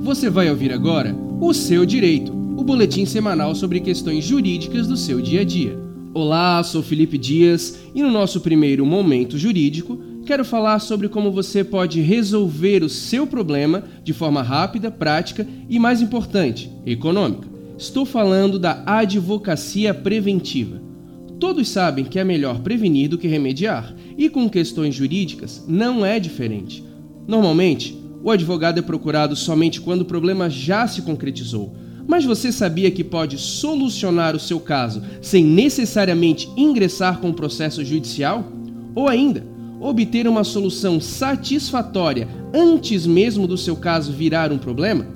Você vai ouvir agora o Seu Direito, o boletim semanal sobre questões jurídicas do seu dia a dia. Olá, sou Felipe Dias e no nosso primeiro momento jurídico quero falar sobre como você pode resolver o seu problema de forma rápida, prática e, mais importante, econômica. Estou falando da advocacia preventiva. Todos sabem que é melhor prevenir do que remediar, e com questões jurídicas não é diferente. Normalmente, o advogado é procurado somente quando o problema já se concretizou. Mas você sabia que pode solucionar o seu caso sem necessariamente ingressar com o processo judicial? Ou ainda, obter uma solução satisfatória antes mesmo do seu caso virar um problema?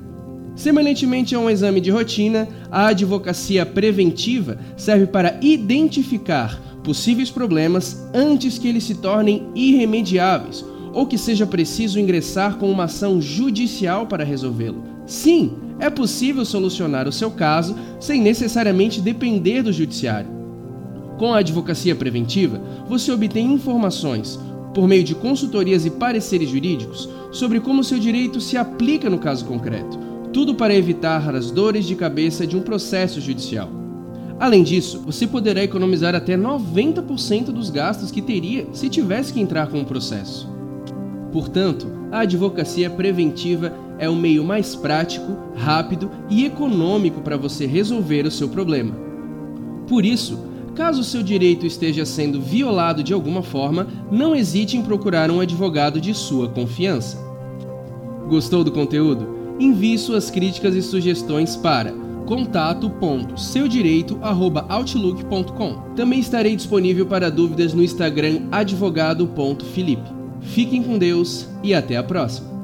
Semelhantemente a um exame de rotina, a advocacia preventiva serve para identificar possíveis problemas antes que eles se tornem irremediáveis ou que seja preciso ingressar com uma ação judicial para resolvê-lo. Sim, é possível solucionar o seu caso sem necessariamente depender do judiciário. Com a advocacia preventiva, você obtém informações, por meio de consultorias e pareceres jurídicos, sobre como seu direito se aplica no caso concreto, tudo para evitar as dores de cabeça de um processo judicial. Além disso, você poderá economizar até 90% dos gastos que teria se tivesse que entrar com o processo. Portanto, a advocacia preventiva é o meio mais prático, rápido e econômico para você resolver o seu problema. Por isso, caso o seu direito esteja sendo violado de alguma forma, não hesite em procurar um advogado de sua confiança. Gostou do conteúdo? Envie suas críticas e sugestões para contato.seudireito@outlook.com. Também estarei disponível para dúvidas no Instagram advogado.felipe. Fiquem com Deus e até a próxima.